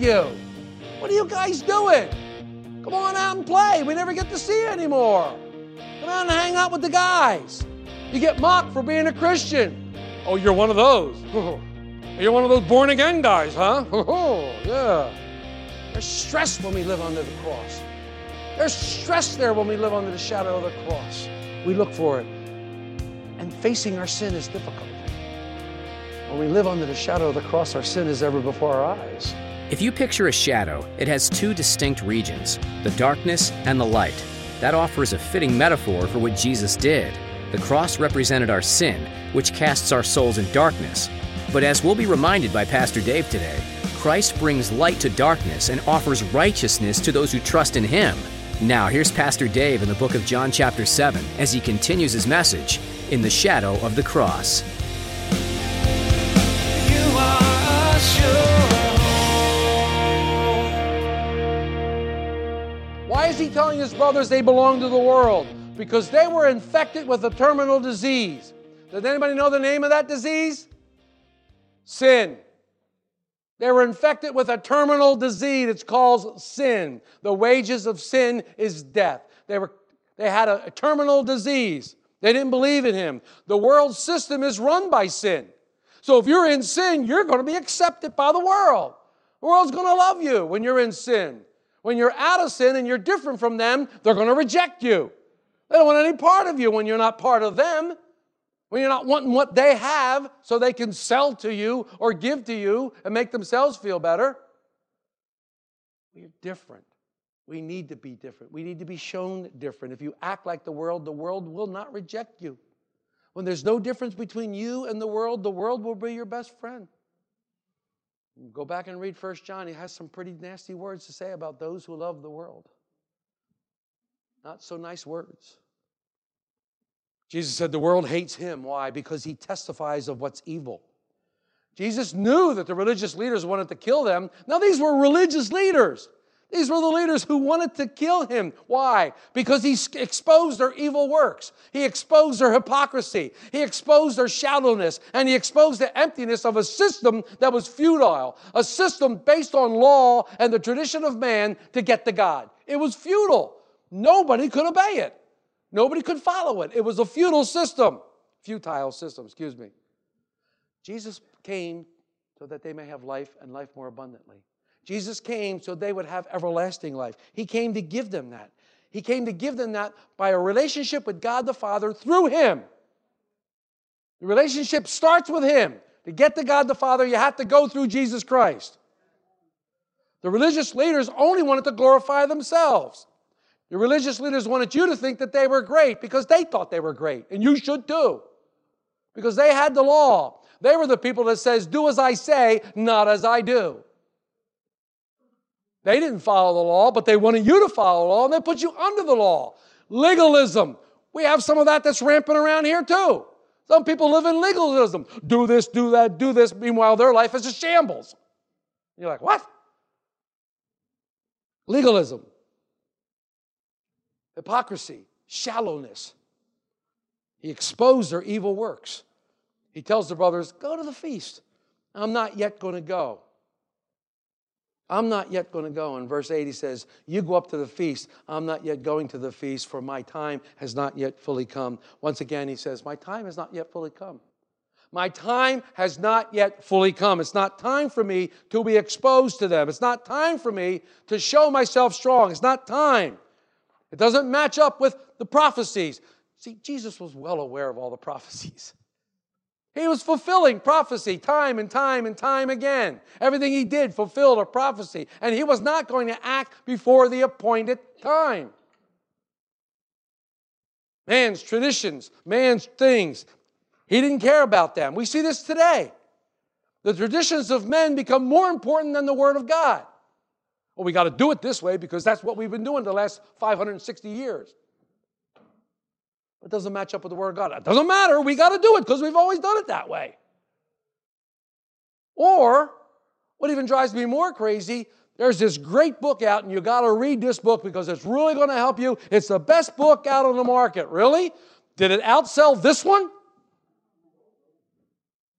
You? What are you guys doing? Come on out and play. We never get to see you anymore. Come out and hang out with the guys. You get mocked for being a Christian. Oh, you're one of those. you're one of those born again guys, huh? Oh, yeah. There's stress when we live under the cross. There's stress there when we live under the shadow of the cross. We look for it. And facing our sin is difficult. When we live under the shadow of the cross, our sin is ever before our eyes. If you picture a shadow, it has two distinct regions the darkness and the light. That offers a fitting metaphor for what Jesus did. The cross represented our sin, which casts our souls in darkness. But as we'll be reminded by Pastor Dave today, Christ brings light to darkness and offers righteousness to those who trust in Him. Now, here's Pastor Dave in the book of John, chapter 7, as he continues his message In the Shadow of the Cross. Is he telling his brothers they belong to the world? Because they were infected with a terminal disease. Does anybody know the name of that disease? Sin. They were infected with a terminal disease. It's called sin. The wages of sin is death. They, were, they had a, a terminal disease. They didn't believe in him. The world system is run by sin. So if you're in sin, you're going to be accepted by the world. The world's going to love you when you're in sin. When you're out of sin and you're different from them, they're going to reject you. They don't want any part of you when you're not part of them. When you're not wanting what they have so they can sell to you or give to you and make themselves feel better. We're different. We need to be different. We need to be shown different. If you act like the world, the world will not reject you. When there's no difference between you and the world, the world will be your best friend. Go back and read First John. He has some pretty nasty words to say about those who love the world. Not so nice words. Jesus said the world hates him. Why? Because he testifies of what's evil. Jesus knew that the religious leaders wanted to kill them. Now, these were religious leaders. These were the leaders who wanted to kill him. Why? Because he exposed their evil works. He exposed their hypocrisy. He exposed their shallowness. And he exposed the emptiness of a system that was futile, a system based on law and the tradition of man to get to God. It was futile. Nobody could obey it. Nobody could follow it. It was a futile system. Futile system, excuse me. Jesus came so that they may have life and life more abundantly. Jesus came so they would have everlasting life. He came to give them that. He came to give them that by a relationship with God the Father through Him. The relationship starts with Him. To get to God the Father, you have to go through Jesus Christ. The religious leaders only wanted to glorify themselves. The religious leaders wanted you to think that they were great because they thought they were great, and you should too. Because they had the law. They were the people that says, "Do as I say, not as I do." They didn't follow the law, but they wanted you to follow the law, and they put you under the law. Legalism. We have some of that that's rampant around here too. Some people live in legalism. Do this, do that, do this. Meanwhile, their life is a shambles. You're like, what? Legalism hypocrisy, shallowness. He exposed their evil works. He tells the brothers, Go to the feast. I'm not yet going to go. I'm not yet going to go. In verse 8, he says, You go up to the feast. I'm not yet going to the feast, for my time has not yet fully come. Once again, he says, My time has not yet fully come. My time has not yet fully come. It's not time for me to be exposed to them. It's not time for me to show myself strong. It's not time. It doesn't match up with the prophecies. See, Jesus was well aware of all the prophecies. He was fulfilling prophecy time and time and time again. Everything he did fulfilled a prophecy, and he was not going to act before the appointed time. Man's traditions, man's things He didn't care about them. We see this today. The traditions of men become more important than the Word of God. Well, we got to do it this way because that's what we've been doing the last 560 years. It doesn't match up with the Word of God. It doesn't matter. We got to do it because we've always done it that way. Or, what even drives me more crazy, there's this great book out, and you got to read this book because it's really going to help you. It's the best book out on the market. Really? Did it outsell this one?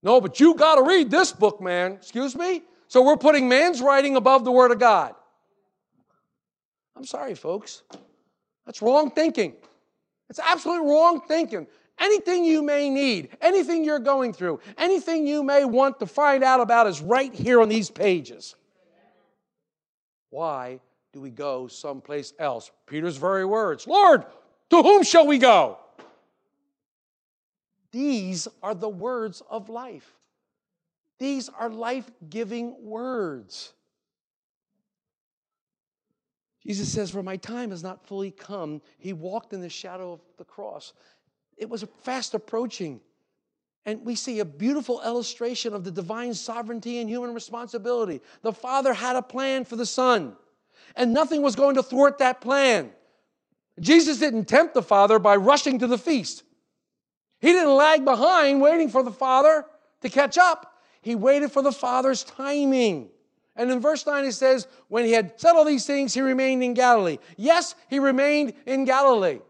No, but you got to read this book, man. Excuse me? So we're putting man's writing above the Word of God. I'm sorry, folks. That's wrong thinking. It's absolutely wrong thinking. Anything you may need, anything you're going through, anything you may want to find out about is right here on these pages. Why do we go someplace else? Peter's very words Lord, to whom shall we go? These are the words of life. These are life giving words. Jesus says, For my time has not fully come. He walked in the shadow of the cross. It was fast approaching. And we see a beautiful illustration of the divine sovereignty and human responsibility. The Father had a plan for the Son, and nothing was going to thwart that plan. Jesus didn't tempt the Father by rushing to the feast. He didn't lag behind waiting for the Father to catch up. He waited for the Father's timing. And in verse 9 it says, When he had all these things, he remained in Galilee. Yes, he remained in Galilee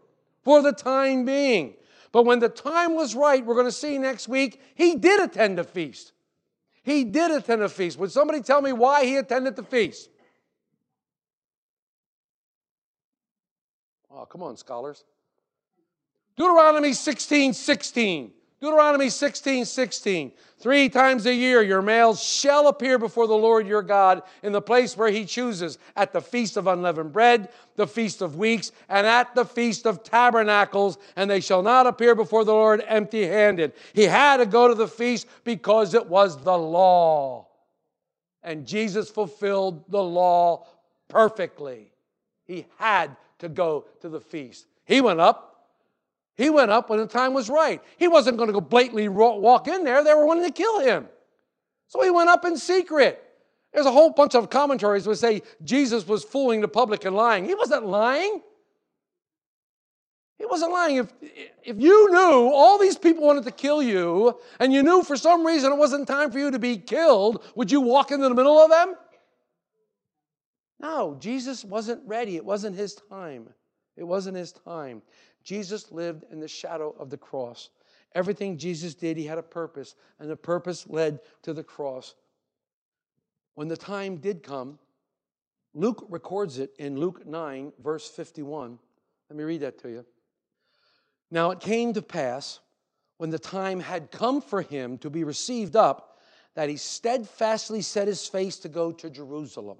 for the time being. But when the time was right, we're going to see next week, he did attend a feast. He did attend a feast. Would somebody tell me why he attended the feast? Oh, come on, scholars. Deuteronomy 16 16. Deuteronomy 16 16. Three times a year your males shall appear before the Lord your God in the place where he chooses at the feast of unleavened bread, the feast of weeks, and at the feast of tabernacles, and they shall not appear before the Lord empty handed. He had to go to the feast because it was the law. And Jesus fulfilled the law perfectly. He had to go to the feast. He went up he went up when the time was right. He wasn't going to go blatantly walk in there. They were wanting to kill him. So he went up in secret. There's a whole bunch of commentaries that say Jesus was fooling the public and lying. He wasn't lying. He wasn't lying. If, if you knew all these people wanted to kill you and you knew for some reason it wasn't time for you to be killed, would you walk into the middle of them? No, Jesus wasn't ready. It wasn't his time. It wasn't his time. Jesus lived in the shadow of the cross. Everything Jesus did, he had a purpose, and the purpose led to the cross. When the time did come, Luke records it in Luke 9, verse 51. Let me read that to you. Now it came to pass, when the time had come for him to be received up, that he steadfastly set his face to go to Jerusalem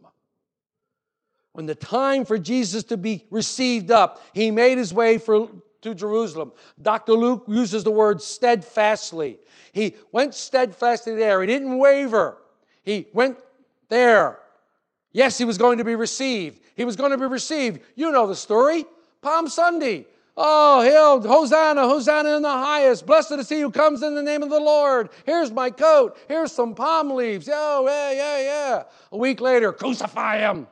when the time for Jesus to be received up, he made his way for, to Jerusalem. Dr. Luke uses the word steadfastly. He went steadfastly there. He didn't waver. He went there. Yes, he was going to be received. He was going to be received. You know the story. Palm Sunday. Oh, hail, Hosanna, Hosanna in the highest. Blessed is he who comes in the name of the Lord. Here's my coat. Here's some palm leaves. Oh, yeah, yeah, yeah. A week later, crucify him.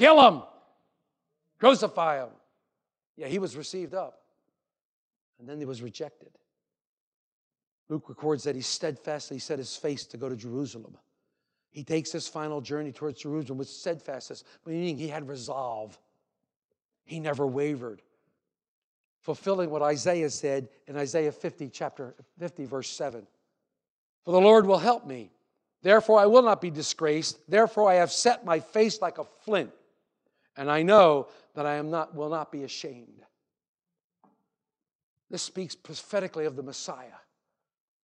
Kill him. Crucify him. Yeah, he was received up. And then he was rejected. Luke records that he steadfastly set his face to go to Jerusalem. He takes his final journey towards Jerusalem with steadfastness, meaning he had resolve. He never wavered. Fulfilling what Isaiah said in Isaiah 50, chapter 50, verse 7. For the Lord will help me. Therefore, I will not be disgraced. Therefore, I have set my face like a flint and I know that I am not, will not be ashamed. This speaks prophetically of the Messiah.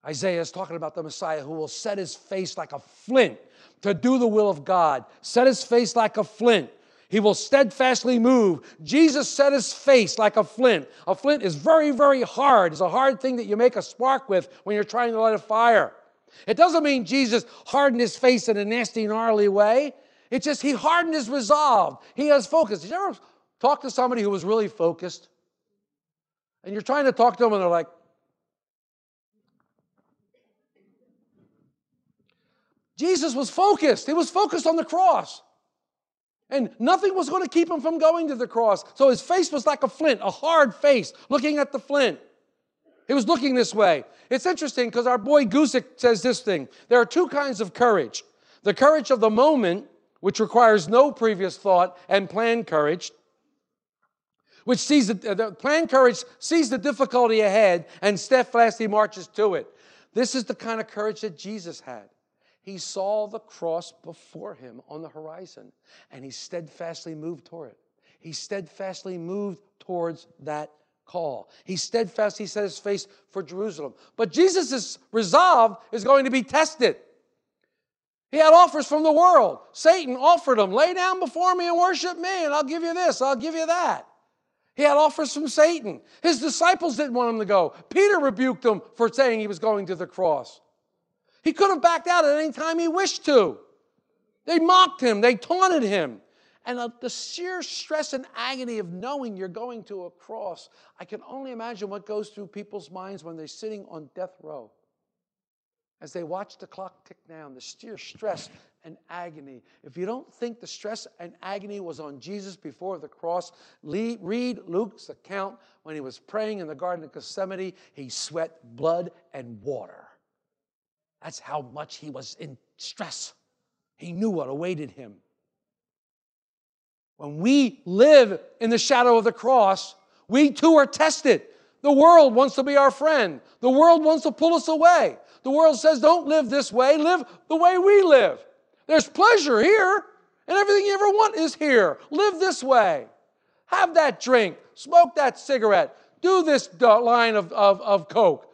Isaiah is talking about the Messiah who will set his face like a flint to do the will of God, set his face like a flint. He will steadfastly move. Jesus set his face like a flint. A flint is very, very hard. It's a hard thing that you make a spark with when you're trying to light a fire. It doesn't mean Jesus hardened his face in a nasty, gnarly way. It's just he hardened his resolve. He has focus. Did you ever talk to somebody who was really focused? And you're trying to talk to them and they're like, Jesus was focused. He was focused on the cross. And nothing was going to keep him from going to the cross. So his face was like a flint, a hard face, looking at the flint. He was looking this way. It's interesting because our boy Guzik says this thing there are two kinds of courage the courage of the moment which requires no previous thought, and planned courage, which sees the, uh, the planned courage sees the difficulty ahead and steadfastly marches to it. This is the kind of courage that Jesus had. He saw the cross before him on the horizon and he steadfastly moved toward it. He steadfastly moved towards that call. He steadfastly set his face for Jerusalem. But Jesus' resolve is going to be tested. He had offers from the world. Satan offered him, lay down before me and worship me, and I'll give you this, I'll give you that. He had offers from Satan. His disciples didn't want him to go. Peter rebuked him for saying he was going to the cross. He could have backed out at any time he wished to. They mocked him, they taunted him. And the sheer stress and agony of knowing you're going to a cross, I can only imagine what goes through people's minds when they're sitting on death row. As they watch the clock tick down, the sheer stress and agony. If you don't think the stress and agony was on Jesus before the cross, read Luke's account when he was praying in the Garden of Gethsemane. He sweat blood and water. That's how much he was in stress. He knew what awaited him. When we live in the shadow of the cross, we too are tested. The world wants to be our friend. The world wants to pull us away. The world says, don't live this way, live the way we live. There's pleasure here, and everything you ever want is here. Live this way. Have that drink, smoke that cigarette, do this line of, of, of Coke.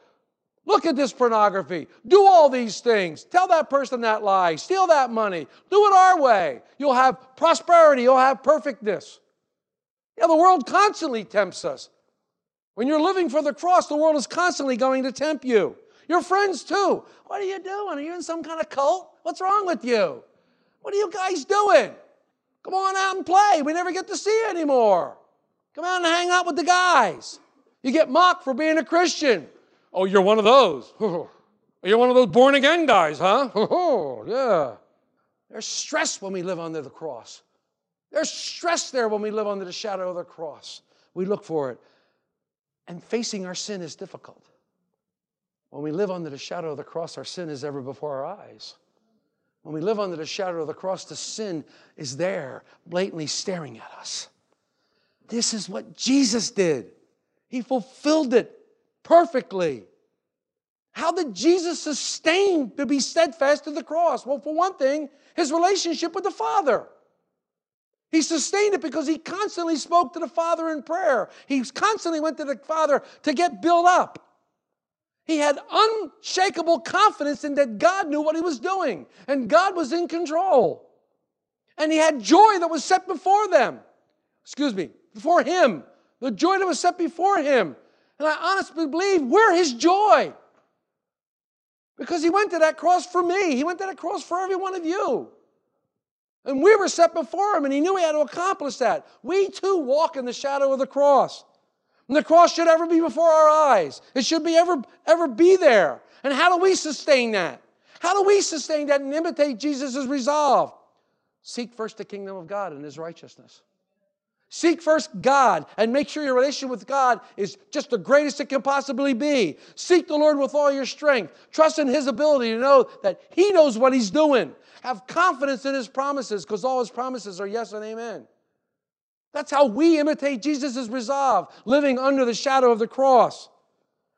Look at this pornography. Do all these things. Tell that person that lie. Steal that money. Do it our way. You'll have prosperity. You'll have perfectness. Yeah, the world constantly tempts us. When you're living for the cross, the world is constantly going to tempt you. Your friends, too. What are you doing? Are you in some kind of cult? What's wrong with you? What are you guys doing? Come on out and play. We never get to see you anymore. Come out and hang out with the guys. You get mocked for being a Christian. Oh, you're one of those. You're one of those born again guys, huh? yeah. There's stress when we live under the cross. There's stress there when we live under the shadow of the cross. We look for it. And facing our sin is difficult. When we live under the shadow of the cross, our sin is ever before our eyes. When we live under the shadow of the cross, the sin is there, blatantly staring at us. This is what Jesus did. He fulfilled it perfectly. How did Jesus sustain to be steadfast to the cross? Well, for one thing, his relationship with the Father. He sustained it because he constantly spoke to the Father in prayer. He constantly went to the Father to get built up. He had unshakable confidence in that God knew what he was doing and God was in control. And he had joy that was set before them. Excuse me, before him. The joy that was set before him. And I honestly believe we're his joy. Because he went to that cross for me, he went to that cross for every one of you. And we were set before him, and he knew he had to accomplish that. We too walk in the shadow of the cross. And the cross should ever be before our eyes. It should be ever, ever be there. And how do we sustain that? How do we sustain that and imitate Jesus' resolve? Seek first the kingdom of God and his righteousness. Seek first God and make sure your relationship with God is just the greatest it can possibly be. Seek the Lord with all your strength. Trust in His ability to know that He knows what He's doing. Have confidence in His promises because all His promises are yes and amen. That's how we imitate Jesus' resolve, living under the shadow of the cross.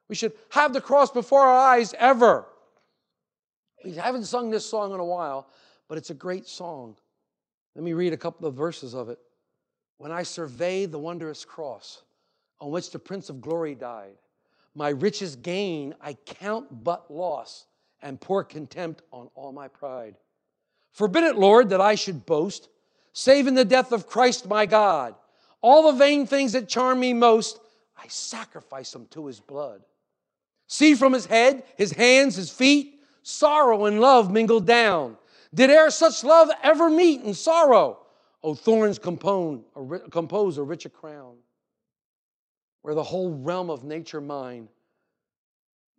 We should have the cross before our eyes ever. We haven't sung this song in a while, but it's a great song. Let me read a couple of verses of it. When I survey the wondrous cross on which the Prince of Glory died, my richest gain I count but loss and pour contempt on all my pride. Forbid it, Lord, that I should boast, save in the death of Christ my God. All the vain things that charm me most, I sacrifice them to his blood. See from his head, his hands, his feet, sorrow and love mingled down. Did e'er such love ever meet in sorrow? Oh, thorns compose a richer crown. Where the whole realm of nature mine,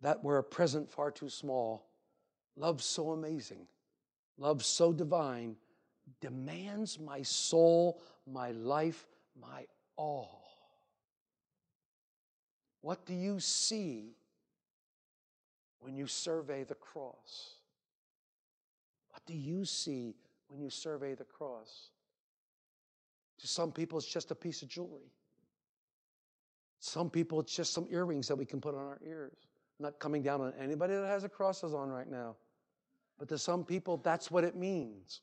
that were a present far too small, love so amazing, love so divine, demands my soul, my life, my all. What do you see when you survey the cross? What do you see when you survey the cross? To some people, it's just a piece of jewelry. Some people, it's just some earrings that we can put on our ears. I'm not coming down on anybody that has a crosses on right now. But to some people, that's what it means.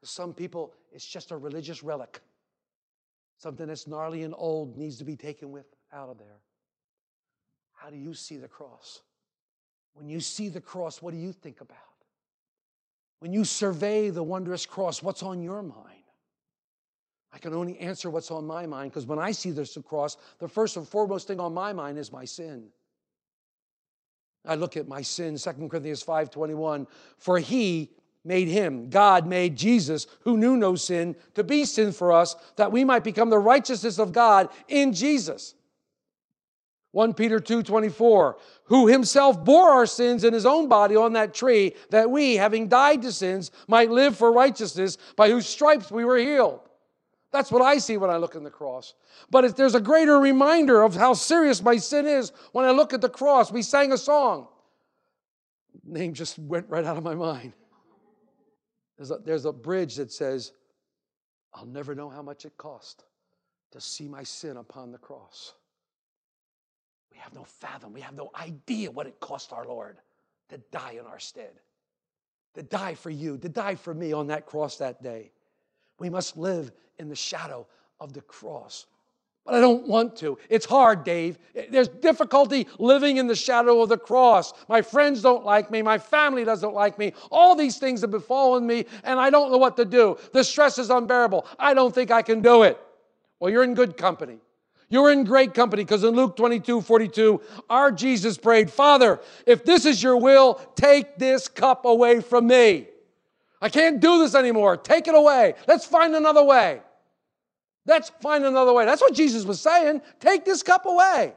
To some people, it's just a religious relic. Something that's gnarly and old needs to be taken with out of there. How do you see the cross? When you see the cross, what do you think about? When you survey the wondrous cross, what's on your mind? I can only answer what's on my mind because when I see this cross, the first and foremost thing on my mind is my sin. I look at my sin, 2 Corinthians 5:21, for he made him, God made Jesus, who knew no sin, to be sin for us, that we might become the righteousness of God in Jesus. 1 Peter 2:24, who himself bore our sins in his own body on that tree, that we, having died to sins, might live for righteousness, by whose stripes we were healed. That's what I see when I look in the cross. But if there's a greater reminder of how serious my sin is when I look at the cross, we sang a song. Name just went right out of my mind. There's a, there's a bridge that says, I'll never know how much it cost to see my sin upon the cross. We have no fathom, we have no idea what it cost our Lord to die in our stead, to die for you, to die for me on that cross that day. We must live in the shadow of the cross. But I don't want to. It's hard, Dave. There's difficulty living in the shadow of the cross. My friends don't like me. My family doesn't like me. All these things have befallen me, and I don't know what to do. The stress is unbearable. I don't think I can do it. Well, you're in good company. You're in great company because in Luke 22 42, our Jesus prayed, Father, if this is your will, take this cup away from me. I can't do this anymore. Take it away. Let's find another way. Let's find another way. That's what Jesus was saying. Take this cup away.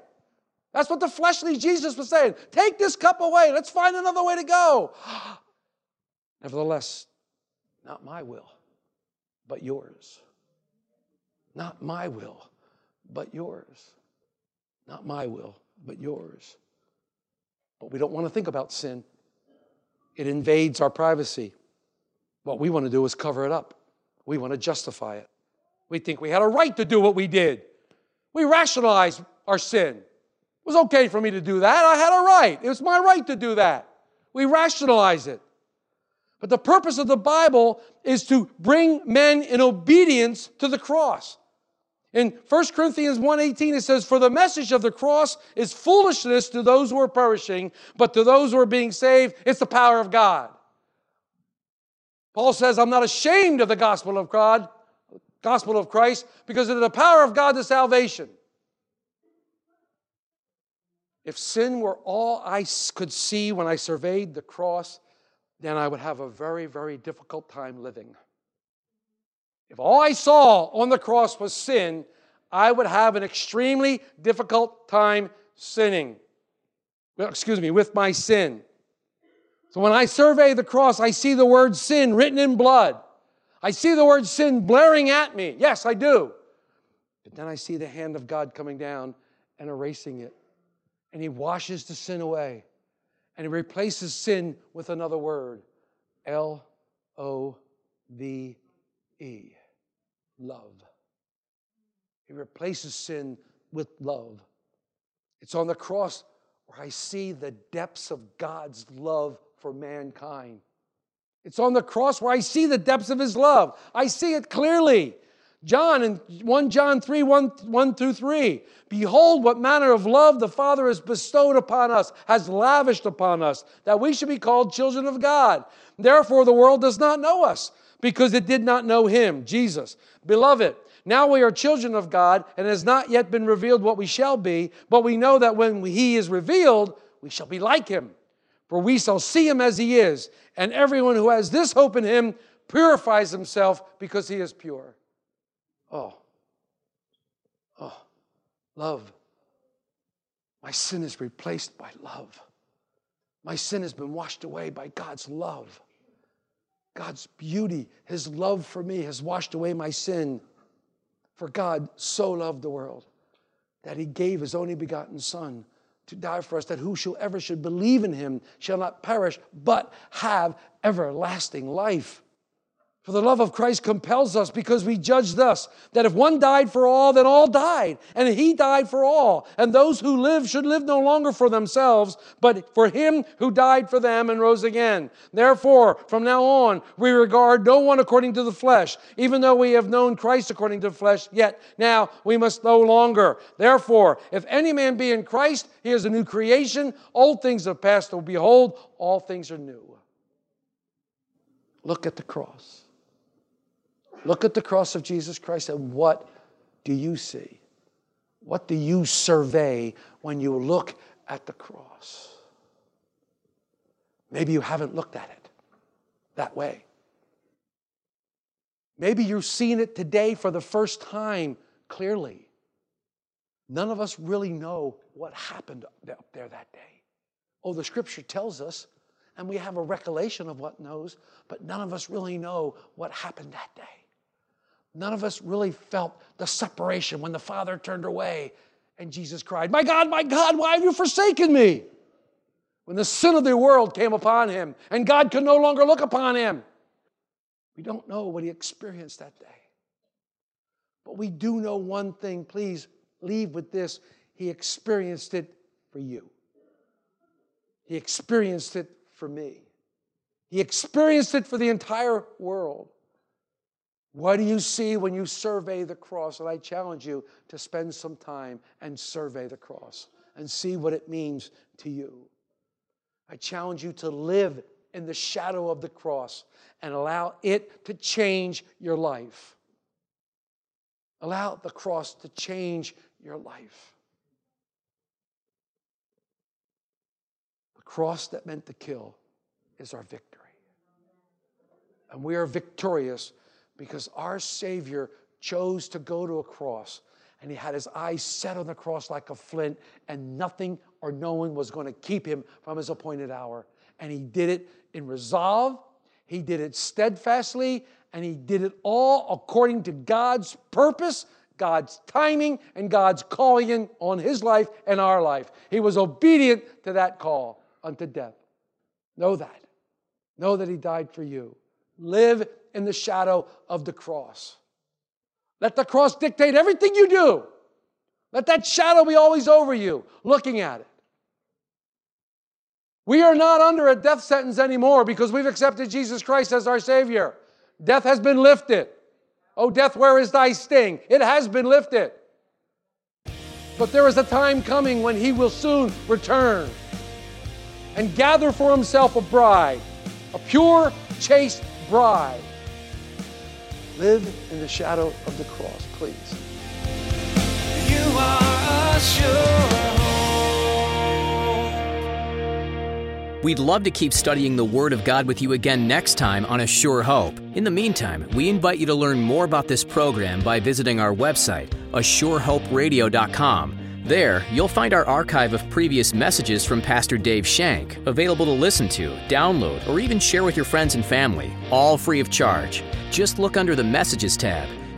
That's what the fleshly Jesus was saying. Take this cup away. Let's find another way to go. Nevertheless, not my will, but yours. Not my will, but yours. Not my will, but yours. But we don't want to think about sin, it invades our privacy. What we want to do is cover it up, we want to justify it. We think we had a right to do what we did. We rationalize our sin. It was okay for me to do that. I had a right. It was my right to do that. We rationalize it. But the purpose of the Bible is to bring men in obedience to the cross. In 1 Corinthians 1:18 it says for the message of the cross is foolishness to those who are perishing but to those who are being saved it's the power of God. Paul says I'm not ashamed of the gospel of God gospel of Christ because of the power of God to salvation. If sin were all I could see when I surveyed the cross, then I would have a very, very difficult time living. If all I saw on the cross was sin, I would have an extremely difficult time sinning. Excuse me, with my sin. So when I survey the cross, I see the word sin written in blood. I see the word sin blaring at me. Yes, I do. But then I see the hand of God coming down and erasing it. And He washes the sin away. And He replaces sin with another word L O V E. Love. He replaces sin with love. It's on the cross where I see the depths of God's love for mankind. It's on the cross where I see the depths of his love. I see it clearly. John in 1 John 3 1, 1 through 3. Behold, what manner of love the Father has bestowed upon us, has lavished upon us, that we should be called children of God. Therefore, the world does not know us, because it did not know him, Jesus. Beloved, now we are children of God, and it has not yet been revealed what we shall be, but we know that when he is revealed, we shall be like him for we shall see him as he is. And everyone who has this hope in him purifies himself because he is pure. Oh, oh, love. My sin is replaced by love. My sin has been washed away by God's love. God's beauty, His love for me has washed away my sin. For God so loved the world that He gave His only begotten Son to die for us, that whosoever should believe in Him shall not perish, but have everlasting life. For the love of Christ compels us because we judge thus that if one died for all, then all died, and he died for all. And those who live should live no longer for themselves, but for him who died for them and rose again. Therefore, from now on, we regard no one according to the flesh. Even though we have known Christ according to the flesh, yet now we must no longer. Therefore, if any man be in Christ, he is a new creation. Old things have passed away. Behold, all things are new. Look at the cross. Look at the cross of Jesus Christ and what do you see? What do you survey when you look at the cross? Maybe you haven't looked at it that way. Maybe you're seeing it today for the first time clearly. None of us really know what happened up there that day. Oh, the scripture tells us, and we have a recollection of what knows, but none of us really know what happened that day. None of us really felt the separation when the Father turned away and Jesus cried, My God, my God, why have you forsaken me? When the sin of the world came upon him and God could no longer look upon him. We don't know what he experienced that day. But we do know one thing. Please leave with this. He experienced it for you, he experienced it for me, he experienced it for the entire world. What do you see when you survey the cross? And I challenge you to spend some time and survey the cross and see what it means to you. I challenge you to live in the shadow of the cross and allow it to change your life. Allow the cross to change your life. The cross that meant to kill is our victory. And we are victorious because our Savior chose to go to a cross and he had his eyes set on the cross like a flint, and nothing or no one was going to keep him from his appointed hour. And he did it in resolve, he did it steadfastly, and he did it all according to God's purpose, God's timing, and God's calling on his life and our life. He was obedient to that call unto death. Know that. Know that he died for you. Live in the shadow of the cross. Let the cross dictate everything you do. Let that shadow be always over you, looking at it. We are not under a death sentence anymore because we've accepted Jesus Christ as our Savior. Death has been lifted. Oh, death, where is thy sting? It has been lifted. But there is a time coming when He will soon return and gather for Himself a bride, a pure, chaste bride Live in the shadow of the cross, please. You are a sure hope. We'd love to keep studying the Word of God with you again next time on A Sure Hope. In the meantime, we invite you to learn more about this program by visiting our website, ASureHopeRadio.com. There, you'll find our archive of previous messages from Pastor Dave Shank, available to listen to, download, or even share with your friends and family, all free of charge. Just look under the Messages tab.